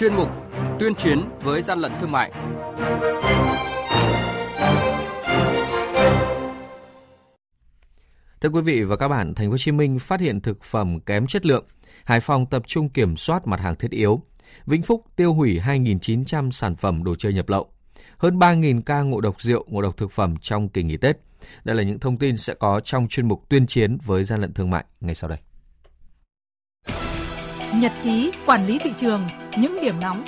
chuyên mục Tuyên chiến với gian lận thương mại. Thưa quý vị và các bạn, Thành phố Hồ Chí Minh phát hiện thực phẩm kém chất lượng. Hải Phòng tập trung kiểm soát mặt hàng thiết yếu. Vĩnh Phúc tiêu hủy 2.900 sản phẩm đồ chơi nhập lậu. Hơn 3.000 ca ngộ độc rượu, ngộ độc thực phẩm trong kỳ nghỉ Tết. Đây là những thông tin sẽ có trong chuyên mục tuyên chiến với gian lận thương mại ngay sau đây. Nhật ký quản lý thị trường, những điểm nóng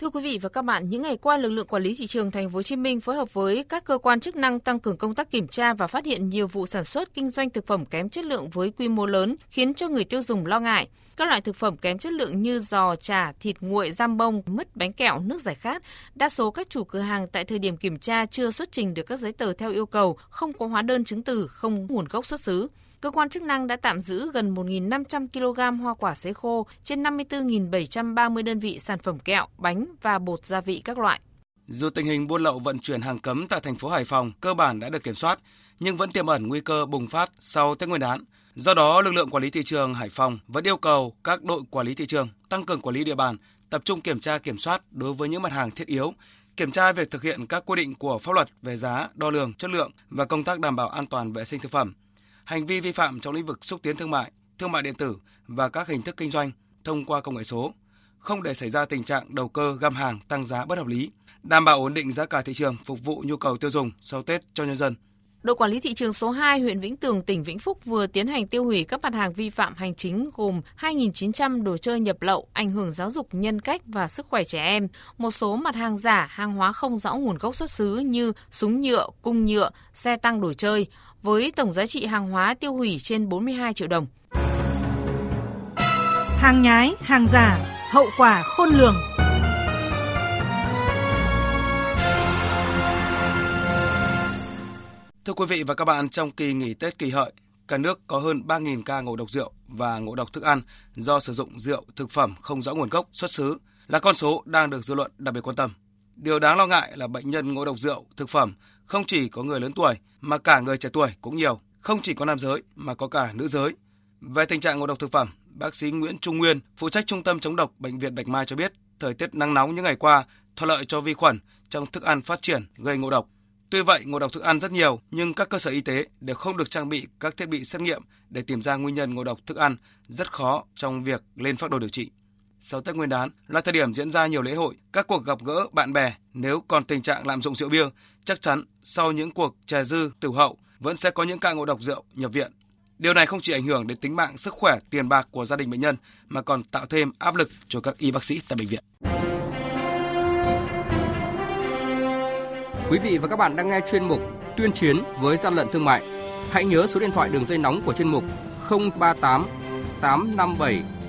Thưa quý vị và các bạn, những ngày qua lực lượng quản lý thị trường thành phố Hồ Chí Minh phối hợp với các cơ quan chức năng tăng cường công tác kiểm tra và phát hiện nhiều vụ sản xuất kinh doanh thực phẩm kém chất lượng với quy mô lớn, khiến cho người tiêu dùng lo ngại. Các loại thực phẩm kém chất lượng như giò, chả, thịt nguội, giam bông, mứt, bánh kẹo, nước giải khát, đa số các chủ cửa hàng tại thời điểm kiểm tra chưa xuất trình được các giấy tờ theo yêu cầu, không có hóa đơn chứng từ, không nguồn gốc xuất xứ cơ quan chức năng đã tạm giữ gần 1.500 kg hoa quả sấy khô trên 54.730 đơn vị sản phẩm kẹo, bánh và bột gia vị các loại. Dù tình hình buôn lậu vận chuyển hàng cấm tại thành phố Hải Phòng cơ bản đã được kiểm soát, nhưng vẫn tiềm ẩn nguy cơ bùng phát sau Tết Nguyên đán. Do đó, lực lượng quản lý thị trường Hải Phòng vẫn yêu cầu các đội quản lý thị trường tăng cường quản lý địa bàn, tập trung kiểm tra kiểm soát đối với những mặt hàng thiết yếu, kiểm tra việc thực hiện các quy định của pháp luật về giá, đo lường, chất lượng và công tác đảm bảo an toàn vệ sinh thực phẩm hành vi vi phạm trong lĩnh vực xúc tiến thương mại, thương mại điện tử và các hình thức kinh doanh thông qua công nghệ số, không để xảy ra tình trạng đầu cơ găm hàng tăng giá bất hợp lý, đảm bảo ổn định giá cả thị trường phục vụ nhu cầu tiêu dùng sau Tết cho nhân dân. Đội quản lý thị trường số 2 huyện Vĩnh Tường, tỉnh Vĩnh Phúc vừa tiến hành tiêu hủy các mặt hàng vi phạm hành chính gồm 2.900 đồ chơi nhập lậu ảnh hưởng giáo dục nhân cách và sức khỏe trẻ em, một số mặt hàng giả, hàng hóa không rõ nguồn gốc xuất xứ như súng nhựa, cung nhựa, xe tăng đồ chơi, với tổng giá trị hàng hóa tiêu hủy trên 42 triệu đồng. Hàng nhái, hàng giả, hậu quả khôn lường. Thưa quý vị và các bạn, trong kỳ nghỉ Tết kỳ hợi, cả nước có hơn 3.000 ca ngộ độc rượu và ngộ độc thức ăn do sử dụng rượu thực phẩm không rõ nguồn gốc xuất xứ là con số đang được dư luận đặc biệt quan tâm. Điều đáng lo ngại là bệnh nhân ngộ độc rượu thực phẩm không chỉ có người lớn tuổi mà cả người trẻ tuổi cũng nhiều, không chỉ có nam giới mà có cả nữ giới. Về tình trạng ngộ độc thực phẩm, bác sĩ Nguyễn Trung Nguyên, phụ trách trung tâm chống độc bệnh viện Bạch Mai cho biết, thời tiết nắng nóng những ngày qua thuận lợi cho vi khuẩn trong thức ăn phát triển gây ngộ độc. Tuy vậy, ngộ độc thức ăn rất nhiều, nhưng các cơ sở y tế đều không được trang bị các thiết bị xét nghiệm để tìm ra nguyên nhân ngộ độc thức ăn, rất khó trong việc lên phác đồ điều trị. Sau Tết Nguyên đán là thời điểm diễn ra nhiều lễ hội, các cuộc gặp gỡ bạn bè, nếu còn tình trạng lạm dụng rượu bia, chắc chắn sau những cuộc chè dư, tử hậu vẫn sẽ có những ca ngộ độc rượu nhập viện. Điều này không chỉ ảnh hưởng đến tính mạng, sức khỏe, tiền bạc của gia đình bệnh nhân mà còn tạo thêm áp lực cho các y bác sĩ tại bệnh viện. Quý vị và các bạn đang nghe chuyên mục Tuyên chiến với gian lận thương mại. Hãy nhớ số điện thoại đường dây nóng của chuyên mục 038 857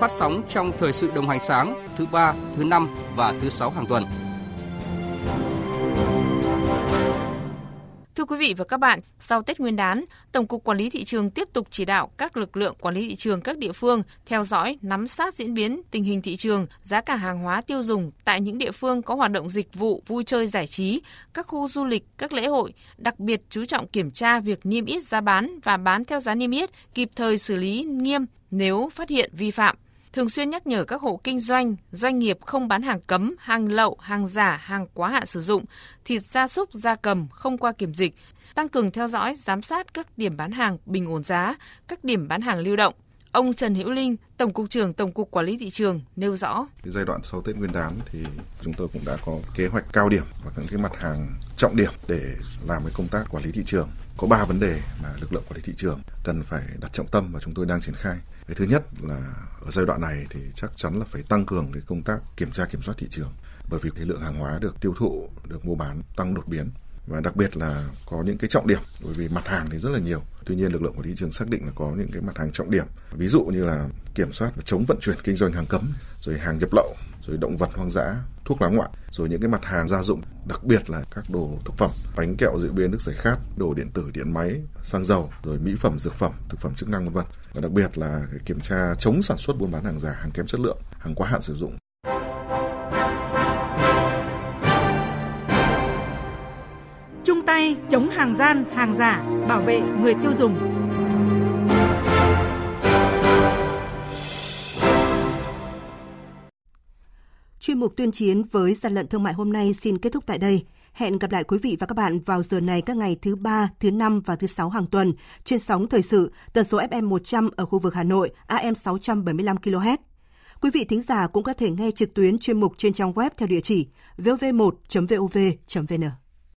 phát sóng trong thời sự đồng hành sáng thứ ba, thứ năm và thứ sáu hàng tuần. Thưa quý vị và các bạn, sau Tết Nguyên đán, Tổng cục Quản lý thị trường tiếp tục chỉ đạo các lực lượng quản lý thị trường các địa phương theo dõi, nắm sát diễn biến tình hình thị trường, giá cả hàng hóa tiêu dùng tại những địa phương có hoạt động dịch vụ vui chơi giải trí, các khu du lịch, các lễ hội, đặc biệt chú trọng kiểm tra việc niêm yết giá bán và bán theo giá niêm yết, kịp thời xử lý nghiêm nếu phát hiện vi phạm thường xuyên nhắc nhở các hộ kinh doanh, doanh nghiệp không bán hàng cấm, hàng lậu, hàng giả, hàng quá hạn sử dụng, thịt gia súc, gia cầm không qua kiểm dịch, tăng cường theo dõi, giám sát các điểm bán hàng bình ổn giá, các điểm bán hàng lưu động. Ông Trần Hữu Linh, Tổng cục trưởng Tổng cục Quản lý thị trường nêu rõ. Giai đoạn sau Tết Nguyên đán thì chúng tôi cũng đã có kế hoạch cao điểm và những cái mặt hàng trọng điểm để làm cái công tác quản lý thị trường. Có 3 vấn đề mà lực lượng quản lý thị trường cần phải đặt trọng tâm và chúng tôi đang triển khai. Cái thứ nhất là ở giai đoạn này thì chắc chắn là phải tăng cường cái công tác kiểm tra kiểm soát thị trường, bởi vì cái lượng hàng hóa được tiêu thụ, được mua bán tăng đột biến và đặc biệt là có những cái trọng điểm, bởi vì mặt hàng thì rất là nhiều tuy nhiên lực lượng quản lý thị trường xác định là có những cái mặt hàng trọng điểm ví dụ như là kiểm soát và chống vận chuyển kinh doanh hàng cấm, rồi hàng nhập lậu, rồi động vật hoang dã thuốc lá ngoại, rồi những cái mặt hàng gia dụng, đặc biệt là các đồ thực phẩm, bánh kẹo rượu bia nước giải khát, đồ điện tử, điện máy, xăng dầu, rồi mỹ phẩm, dược phẩm, thực phẩm chức năng vân vân. Và đặc biệt là kiểm tra chống sản xuất buôn bán hàng giả, hàng kém chất lượng, hàng quá hạn sử dụng. Chung tay chống hàng gian, hàng giả, bảo vệ người tiêu dùng. Chuyên mục tuyên chiến với gian lận thương mại hôm nay xin kết thúc tại đây. Hẹn gặp lại quý vị và các bạn vào giờ này các ngày thứ ba, thứ năm và thứ sáu hàng tuần trên sóng thời sự tần số FM 100 ở khu vực Hà Nội, AM 675 kHz. Quý vị thính giả cũng có thể nghe trực tuyến chuyên mục trên trang web theo địa chỉ vv1.vov.vn.